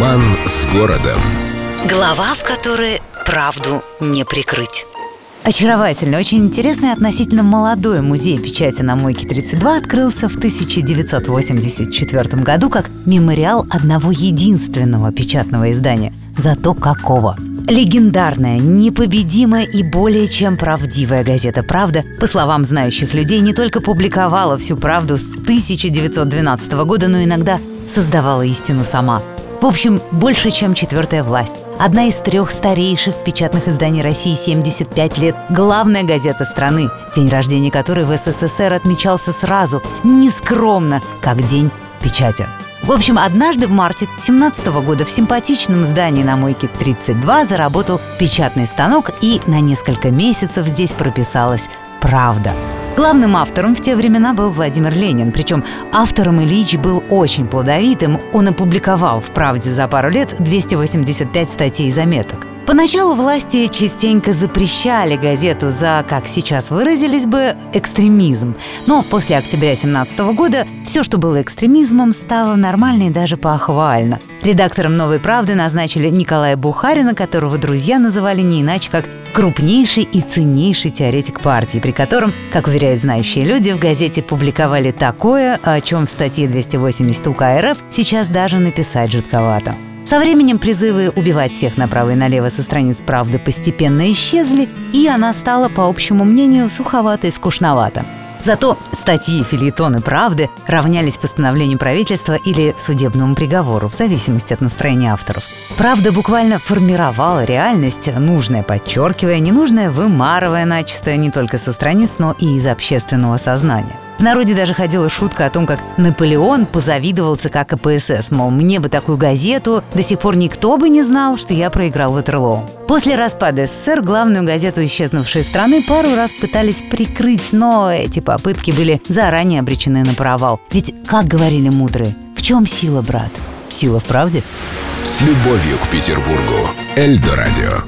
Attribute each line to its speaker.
Speaker 1: Роман с городом.
Speaker 2: Глава, в которой правду не прикрыть.
Speaker 3: Очаровательно, очень интересный относительно молодой музей печати на Мойке 32 открылся в 1984 году как мемориал одного единственного печатного издания. Зато какого! Легендарная, непобедимая и более чем правдивая газета «Правда», по словам знающих людей, не только публиковала всю правду с 1912 года, но иногда создавала истину сама. В общем, больше, чем четвертая власть. Одна из трех старейших печатных изданий России 75 лет. Главная газета страны, день рождения которой в СССР отмечался сразу, нескромно, как День печати. В общем, однажды в марте 17 года в симпатичном здании на Мойке 32 заработал печатный станок, и на несколько месяцев здесь прописалась «Правда». Главным автором в те времена был Владимир Ленин, причем автором Ильич был очень плодовитым. Он опубликовал в «Правде» за пару лет 285 статей и заметок. Поначалу власти частенько запрещали газету за, как сейчас выразились бы, экстремизм. Но после октября 17 года все, что было экстремизмом, стало нормально и даже похвально. Редактором «Новой правды» назначили Николая Бухарина, которого друзья называли не иначе, как крупнейший и ценнейший теоретик партии, при котором, как уверяют знающие люди, в газете публиковали такое, о чем в статье 280 УК РФ сейчас даже написать жутковато. Со временем призывы убивать всех направо и налево со страниц «Правды» постепенно исчезли, и она стала, по общему мнению, суховато и скучновато. Зато статьи, филитоны правды равнялись постановлению правительства или судебному приговору, в зависимости от настроения авторов. Правда буквально формировала реальность, нужное подчеркивая, ненужное вымарывая начисто не только со страниц, но и из общественного сознания. В народе даже ходила шутка о том, как Наполеон позавидовал ЦК КПСС, мол, мне бы такую газету, до сих пор никто бы не знал, что я проиграл Ватерлоу. После распада СССР главную газету исчезнувшей страны пару раз пытались прикрыть, но эти попытки были заранее обречены на провал. Ведь, как говорили мудрые, в чем сила, брат? Сила в правде?
Speaker 1: С любовью к Петербургу. Эльдо радио.